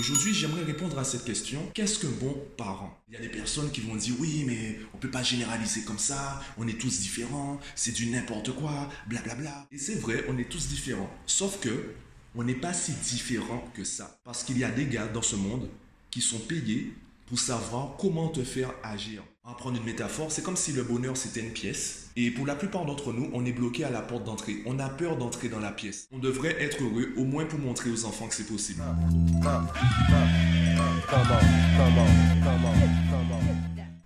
aujourd'hui, j'aimerais répondre à cette question. Qu'est-ce qu'un bon parent Il y a des personnes qui vont dire oui, mais on ne peut pas généraliser comme ça, on est tous différents, c'est du n'importe quoi, blablabla. Et c'est vrai, on est tous différents. Sauf que on n'est pas si différents que ça. Parce qu'il y a des gars dans ce monde qui sont payés pour savoir comment te faire agir. Prendre une métaphore, c'est comme si le bonheur c'était une pièce. Et pour la plupart d'entre nous, on est bloqué à la porte d'entrée. On a peur d'entrer dans la pièce. On devrait être heureux, au moins pour montrer aux enfants que c'est possible.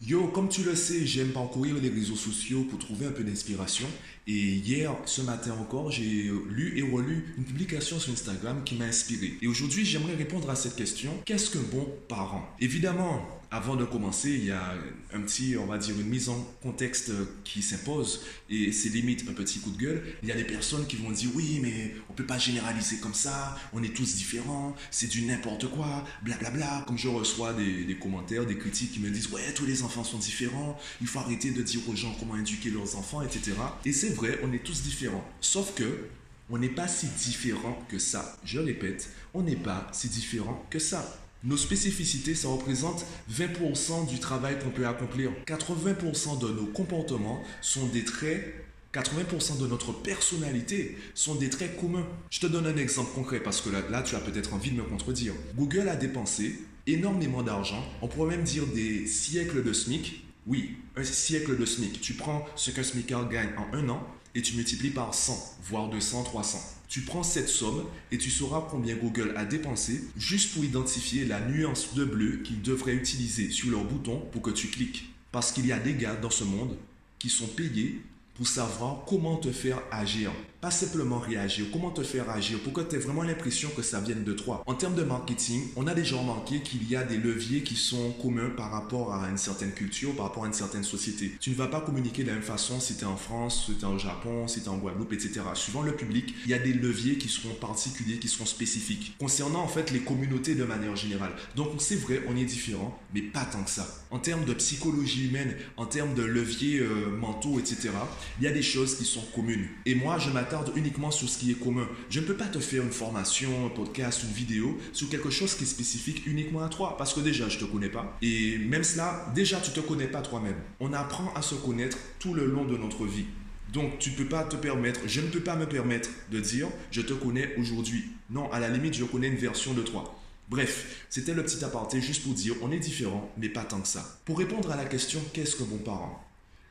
Yo, comme tu le sais, j'aime parcourir les réseaux sociaux pour trouver un peu d'inspiration. Et hier, ce matin encore, j'ai lu et relu une publication sur Instagram qui m'a inspiré. Et aujourd'hui, j'aimerais répondre à cette question. Qu'est-ce qu'un bon parent? Évidemment, avant de commencer, il y a un petit, on va dire, une mise en contexte qui s'impose et c'est limite un petit coup de gueule. Il y a des personnes qui vont dire oui, mais on peut pas généraliser comme ça, on est tous différents, c'est du n'importe quoi, blablabla. Bla bla. Comme je reçois des, des, commentaires, des critiques qui me disent ouais, tous les enfants sont différents, il faut arrêter de dire aux gens comment éduquer leurs enfants, etc. Et c'est vrai, on est tous différents. Sauf que on n'est pas si différents que ça. Je répète, on n'est pas si différents que ça. Nos spécificités, ça représente 20% du travail qu'on peut accomplir. 80% de nos comportements sont des traits 80% de notre personnalité sont des traits communs. Je te donne un exemple concret parce que là, là tu as peut-être envie de me contredire. Google a dépensé énormément d'argent, on pourrait même dire des siècles de SMIC. Oui, un siècle de SMIC. Tu prends ce qu'un SMICard gagne en un an et tu multiplies par 100, voire 200, 300. Tu prends cette somme et tu sauras combien Google a dépensé juste pour identifier la nuance de bleu qu'ils devraient utiliser sur leur bouton pour que tu cliques. Parce qu'il y a des gars dans ce monde qui sont payés pour savoir comment te faire agir. Pas simplement réagir, comment te faire agir? Pour que tu aies vraiment l'impression que ça vienne de toi? En termes de marketing, on a déjà remarqué qu'il y a des leviers qui sont communs par rapport à une certaine culture, par rapport à une certaine société. Tu ne vas pas communiquer de la même façon si tu es en France, si tu es au Japon, si tu es en Guadeloupe, etc. Suivant le public, il y a des leviers qui seront particuliers, qui seront spécifiques. Concernant en fait les communautés de manière générale. Donc c'est vrai, on est différent, mais pas tant que ça. En termes de psychologie humaine, en termes de leviers euh, mentaux, etc., il y a des choses qui sont communes. Et moi, je m'attarde uniquement sur ce qui est commun. Je ne peux pas te faire une formation, un podcast, une vidéo sur quelque chose qui est spécifique uniquement à toi, parce que déjà, je ne te connais pas. Et même cela, déjà, tu ne te connais pas toi-même. On apprend à se connaître tout le long de notre vie. Donc, tu ne peux pas te permettre, je ne peux pas me permettre de dire, je te connais aujourd'hui. Non, à la limite, je connais une version de toi. Bref, c'était le petit aparté juste pour dire, on est différent, mais pas tant que ça. Pour répondre à la question, qu'est-ce que bon parent?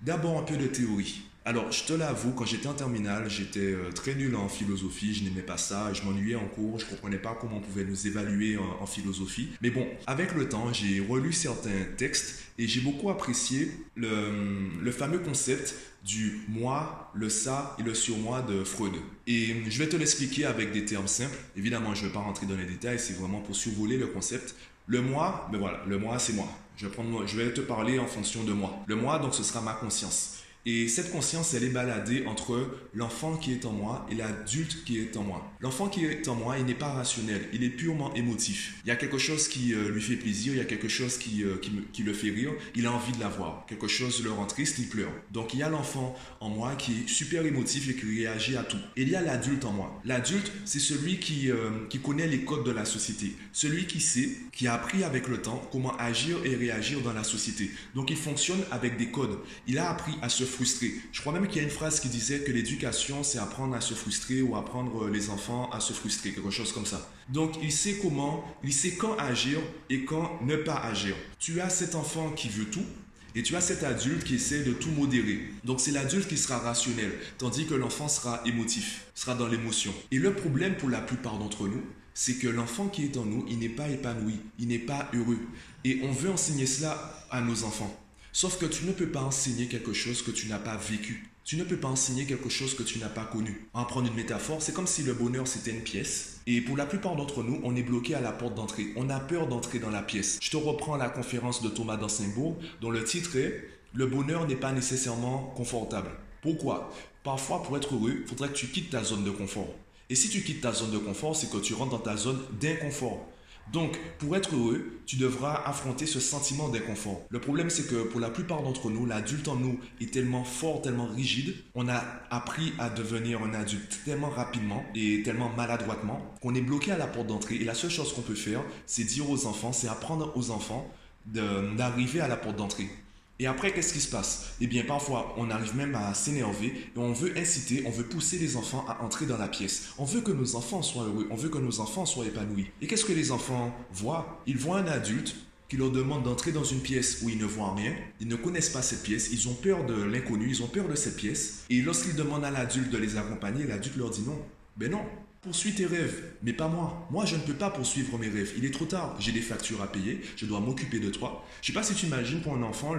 D'abord un peu de théorie. Alors, je te l'avoue, quand j'étais en terminale, j'étais euh, très nul en philosophie, je n'aimais pas ça, je m'ennuyais en cours, je comprenais pas comment on pouvait nous évaluer en, philosophie. Mais bon, avec le temps, j'ai relu certains textes et j'ai beaucoup apprécié le, le fameux concept du moi, le ça et le surmoi de Freud. Et je vais te l'expliquer avec des termes simples. Évidemment, je ne vais pas rentrer dans les détails, c'est vraiment pour survoler le concept. Le moi, ben voilà, le moi, c'est moi. Je je vais te parler en fonction de moi. Le moi, donc, ce sera ma conscience. Et cette conscience, elle est baladée entre l'enfant qui est en moi et l'adulte qui est en moi. L'enfant qui est en moi, il n'est pas rationnel, il est purement émotif. Il y a quelque chose qui euh, lui fait plaisir, il y a quelque chose qui, euh, qui, le fait rire, il a envie de l'avoir. Quelque chose le rend triste, il pleure. Donc il y a l'enfant en moi qui est super émotif et qui réagit à tout. Et il y a l'adulte en moi. L'adulte, c'est celui qui, euh, qui connaît les codes de la société. Celui qui sait, qui a appris avec le temps comment agir et réagir dans la société. Donc il fonctionne avec des codes. Il a appris à se frustré. Je crois même qu'il y a une phrase qui disait que l'éducation, c'est apprendre à se frustrer ou apprendre les enfants à se frustrer, quelque chose comme ça. Donc, il sait comment, il sait quand agir et quand ne pas agir. Tu as cet enfant qui veut tout, et tu as cet adulte qui essaie de tout modérer. Donc c'est l'adulte qui sera rationnel, tandis que l'enfant sera émotif, sera dans l'émotion. Et le problème pour la plupart d'entre nous, c'est que l'enfant qui est en nous, il n'est pas épanoui, il n'est pas heureux. Et on veut enseigner cela à nos enfants. Sauf que tu ne peux pas enseigner quelque chose que tu n'as pas vécu. Tu ne peux pas enseigner quelque chose que tu n'as pas connu. En prendre une métaphore, c'est comme si le bonheur c'était une pièce. Et pour la plupart d'entre nous, on est bloqué à la porte d'entrée. On a peur d'entrer dans la pièce. Je te reprends la conférence de Thomas d'Ansembourg, dont le titre est Le bonheur n'est pas nécessairement confortable. Pourquoi? Parfois, pour être heureux, il faudrait que tu quittes ta zone de confort. Et si tu quittes ta zone de confort, c'est que tu rentres dans ta zone d'inconfort. Donc, pour être heureux, tu devras affronter ce sentiment d'inconfort. Le problème, c'est que pour la plupart d'entre nous, l'adulte en nous est tellement fort, tellement rigide, on a appris à devenir un adulte tellement rapidement et tellement maladroitement qu'on est bloqué à la porte d'entrée. Et la seule chose qu'on peut faire, c'est dire aux enfants, c'est apprendre aux enfants d'arriver à la porte d'entrée. Et après, qu'est-ce qui se passe? Eh bien, parfois, on arrive même à s'énerver et on veut inciter, on veut pousser les enfants à entrer dans la pièce. On veut que nos enfants soient heureux, on veut que nos enfants soient épanouis. Et qu'est-ce que les enfants voient? Ils voient un adulte qui leur demande d'entrer dans une pièce où ils ne voient rien, ils ne connaissent pas cette pièce, ils ont peur de l'inconnu, ils ont peur de cette pièce. Et lorsqu'ils demandent à l'adulte de les accompagner, l'adulte leur dit non. Ben non, Poursuis tes rêves, mais pas moi. Moi, je ne peux pas poursuivre mes rêves. Il est trop tard. J'ai des factures à payer. Je dois m'occuper de toi. Je sais pas si tu imagines pour un enfant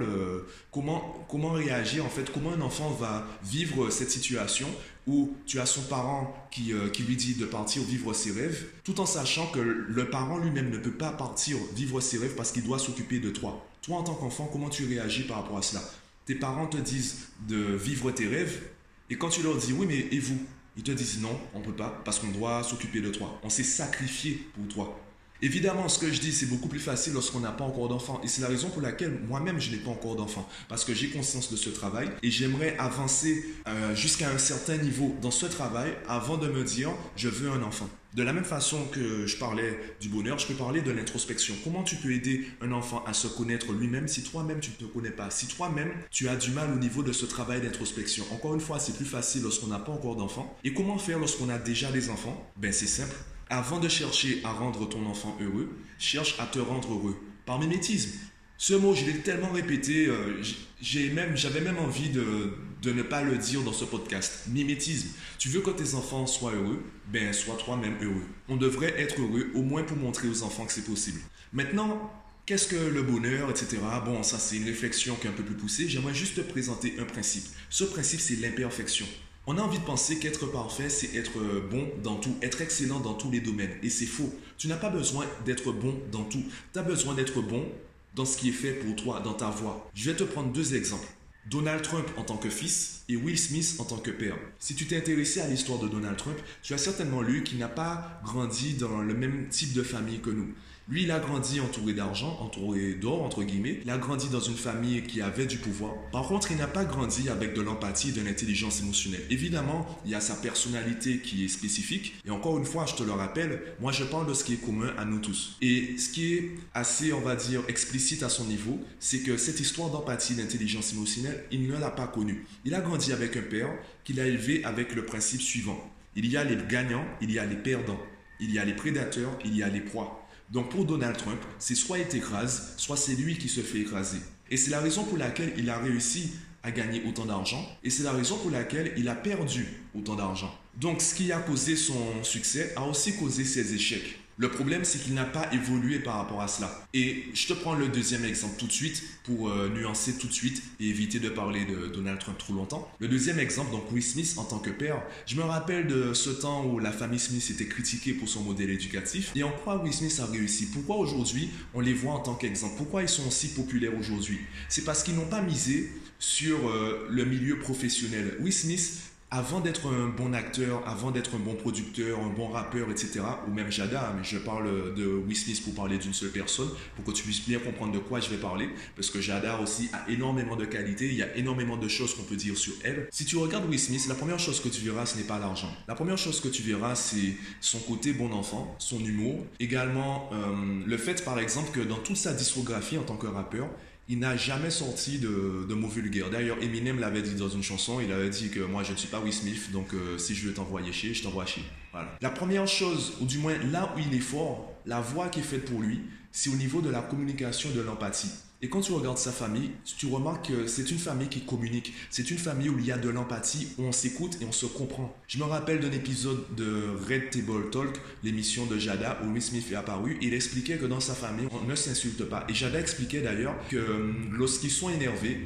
comment, comment réagir, en fait, comment un enfant va vivre cette situation où tu as son parent qui, euh, qui lui dit de partir vivre ses rêves, tout en sachant que le parent lui-même ne peut pas partir vivre ses rêves parce qu'il doit s'occuper de toi. Toi, en tant qu'enfant, comment tu réagis par rapport à cela? Tes parents te disent de vivre tes rêves, et quand tu leur dis oui, mais et vous? Ils te disent non, on ne peut pas, parce qu'on doit s'occuper de toi. On s'est sacrifié pour toi. Évidemment, ce que je dis, c'est beaucoup plus facile lorsqu'on n'a pas encore d'enfant. Et c'est la raison pour laquelle moi-même, je n'ai pas encore d'enfant. Parce que j'ai conscience de ce travail et j'aimerais avancer euh, jusqu'à un certain niveau dans ce travail avant de me dire, je veux un enfant. De la même façon que je parlais du bonheur, je peux parler de l'introspection. Comment tu peux aider un enfant à se connaître lui-même si toi-même tu ne te connais pas? Si toi-même tu as du mal au niveau de ce travail d'introspection. Encore une fois, c'est plus facile lorsqu'on n'a pas encore d'enfant. Et comment faire lorsqu'on a déjà des enfants? Ben c'est simple. Avant de chercher à rendre ton enfant heureux, cherche à te rendre heureux. Par mimétisme. Ce mot, je l'ai tellement répété, euh, j'ai même, j'avais même envie de, de, ne pas le dire dans ce podcast. Mimétisme. Tu veux que tes enfants soient heureux? Ben, sois toi-même heureux. On devrait être heureux au moins pour montrer aux enfants que c'est possible. Maintenant, qu'est-ce que le bonheur, etc. Bon, ça c'est une réflexion qui est un peu plus poussée. J'aimerais juste te présenter un principe. Ce principe, c'est l'imperfection. On a envie de penser qu'être parfait, c'est être bon dans tout, être excellent dans tous les domaines. Et c'est faux. Tu n'as pas besoin d'être bon dans tout. Tu as besoin d'être bon dans ce qui est fait pour toi, dans ta voix. Je vais te prendre deux exemples. Donald Trump en tant que fils et Will Smith en tant que père. Si tu t'es intéressé à l'histoire de Donald Trump, tu as certainement lu qu'il n'a pas grandi dans le même type de famille que nous. Lui, il a grandi entouré d'argent, entouré d'or, entre guillemets. Il a grandi dans une famille qui avait du pouvoir. Par contre, il n'a pas grandi avec de l'empathie et de l'intelligence émotionnelle. Évidemment, il y a sa personnalité qui est spécifique. Et encore une fois, je te le rappelle, moi, je parle de ce qui est commun à nous tous. Et ce qui est assez, on va dire, explicite à son niveau, c'est que cette histoire d'empathie, d'intelligence émotionnelle, il ne l'a pas connue. Il a grandi avec un père qu'il a élevé avec le principe suivant. Il y a les gagnants, il y a les perdants. Il y a les prédateurs, il y a les proies. Donc pour Donald Trump, c'est soit il t'écrase, soit c'est lui qui se fait écraser. Et c'est la raison pour laquelle il a réussi à gagner autant d'argent et c'est la raison pour laquelle il a perdu autant d'argent. Donc ce qui a causé son succès a aussi causé ses échecs. Le problème, c'est qu'il n'a pas évolué par rapport à cela. Et je te prends le deuxième exemple tout de suite pour euh, nuancer tout de suite et éviter de parler de Donald Trump trop longtemps. Le deuxième exemple, donc Will Smith en tant que père, je me rappelle de ce temps où la famille Smith était critiquée pour son modèle éducatif et en quoi Will Smith a réussi. Pourquoi aujourd'hui on les voit en tant qu'exemple? Pourquoi ils sont aussi populaires aujourd'hui? C'est parce qu'ils n'ont pas misé sur euh, le milieu professionnel. Will Smith avant d'être un bon acteur, avant d'être un bon producteur, un bon rappeur, etc., ou même Jada, mais je parle de Will pour parler d'une seule personne, pour que tu puisses bien comprendre de quoi je vais parler, parce que Jada aussi a énormément de qualités, il y a énormément de choses qu'on peut dire sur elle. Si tu regardes Will la première chose que tu verras, ce n'est pas l'argent. La première chose que tu verras, c'est son côté bon enfant, son humour, également euh, le fait, par exemple, que dans toute sa discographie en tant que rappeur, il n'a jamais sorti de, mots vulgaires. D'ailleurs, Eminem l'avait dit dans une chanson, il avait dit que moi je ne suis pas Will Smith, donc euh, si je veux t'envoyer chier, je t'envoie chier. Voilà. La première chose, ou du moins là où il est fort, la voix qui est faite pour lui, c'est au niveau de la communication, de l'empathie. Et quand tu regardes sa famille, tu remarques que c'est une famille qui communique. C'est une famille où il y a de l'empathie, où on s'écoute et on se comprend. Je me rappelle d'un épisode de Red Table Talk, l'émission de Jada, où Will Smith est apparu. Il expliquait que dans sa famille, on ne s'insulte pas. Et Jada expliquait d'ailleurs que euh, lorsqu'ils sont énervés,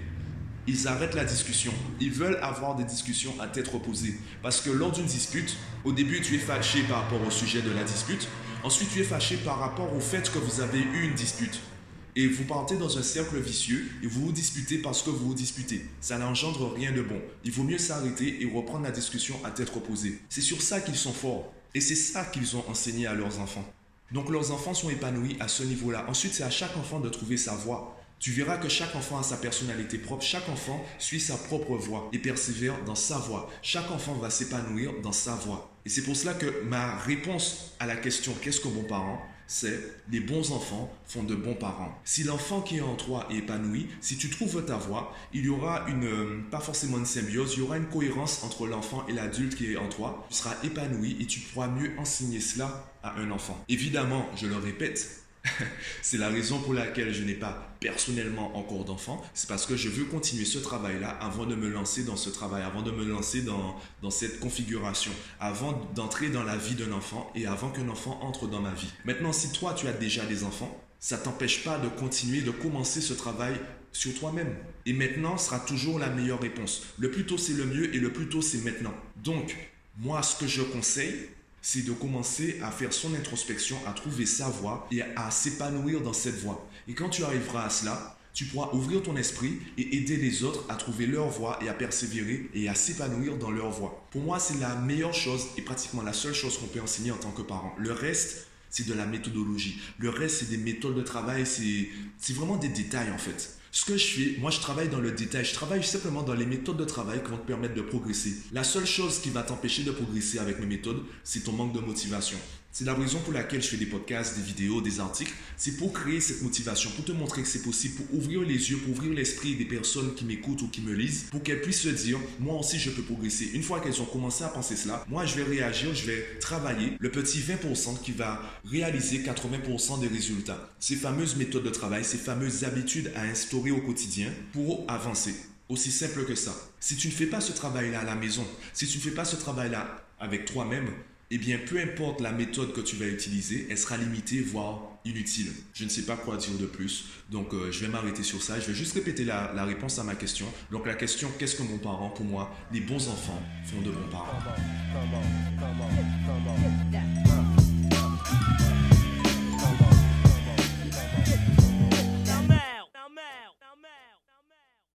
ils arrêtent la discussion. Ils veulent avoir des discussions à tête reposée. Parce que lors d'une dispute, au début, tu es fâché par rapport au sujet de la dispute. Ensuite, tu es fâché par rapport au fait que vous avez eu une dispute et vous partez dans un cercle vicieux et vous vous disputez parce que vous vous disputez. Ça n'engendre rien de bon. Il vaut mieux s'arrêter et reprendre la discussion à tête reposée. C'est sur ça qu'ils sont forts et c'est ça qu'ils ont enseigné à leurs enfants. Donc leurs enfants sont épanouis à ce niveau-là. Ensuite, c'est à chaque enfant de trouver sa voie. Tu verras que chaque enfant a sa personnalité propre, chaque enfant suit sa propre voie et persévère dans sa voie. Chaque enfant va s'épanouir dans sa voie. Et c'est pour cela que ma réponse à la question qu'est-ce que bon parent? C'est les bons enfants font de bons parents. Si l'enfant qui est en toi est épanoui, si tu trouves ta voie, il y aura une, euh, pas forcément une symbiose, il y aura une cohérence entre l'enfant et l'adulte qui est en toi. Tu seras épanoui et tu pourras mieux enseigner cela à un enfant. Évidemment, je le répète, c'est la raison pour laquelle je n'ai pas personnellement encore d'enfant. C'est parce que je veux continuer ce travail-là avant de me lancer dans ce travail, avant de me lancer dans, dans cette configuration, avant d'entrer dans la vie d'un enfant et avant qu'un enfant entre dans ma vie. Maintenant, si toi, tu as déjà des enfants, ça t'empêche pas de continuer, de commencer ce travail sur toi-même. Et maintenant sera toujours la meilleure réponse. Le plus tôt c'est le mieux et le plus tôt c'est maintenant. Donc, moi, ce que je conseille, c'est de commencer à faire son introspection, à trouver sa voie et à s'épanouir dans cette voie. Et quand tu arriveras à cela, tu pourras ouvrir ton esprit et aider les autres à trouver leur voie et à persévérer et à s'épanouir dans leur voie. Pour moi, c'est la meilleure chose et pratiquement la seule chose qu'on peut enseigner en tant que parent. Le reste, c'est de la méthodologie. Le reste, c'est des méthodes de travail, c'est vraiment des détails en fait. Ce que je fais, moi je travaille dans le détail, je travaille simplement dans les méthodes de travail qui vont te permettre de progresser. La seule chose qui va t'empêcher de progresser avec mes méthodes, c'est ton manque de motivation. C'est la raison pour laquelle je fais des podcasts, des vidéos, des articles. C'est pour créer cette motivation, pour te montrer que c'est possible, pour ouvrir les yeux, pour ouvrir l'esprit des personnes qui m'écoutent ou qui me lisent, pour qu'elles puissent se dire, moi aussi je peux progresser. Une fois qu'elles ont commencé à penser cela, moi je vais réagir, je vais travailler le petit 20% qui va réaliser 80% des résultats. Ces fameuses méthodes de travail, ces fameuses habitudes à instaurer au quotidien pour avancer. Aussi simple que ça. Si tu ne fais pas ce travail-là à la maison, si tu ne fais pas ce travail-là avec toi-même, eh bien, peu importe la méthode que tu vas utiliser, elle sera limitée, voire inutile. Je ne sais pas quoi dire de plus, donc euh, je vais m'arrêter sur ça. Je vais juste répéter la, la, réponse à ma question. Donc la question, qu'est-ce que mon parent Pour moi, les bons enfants font de bons parents?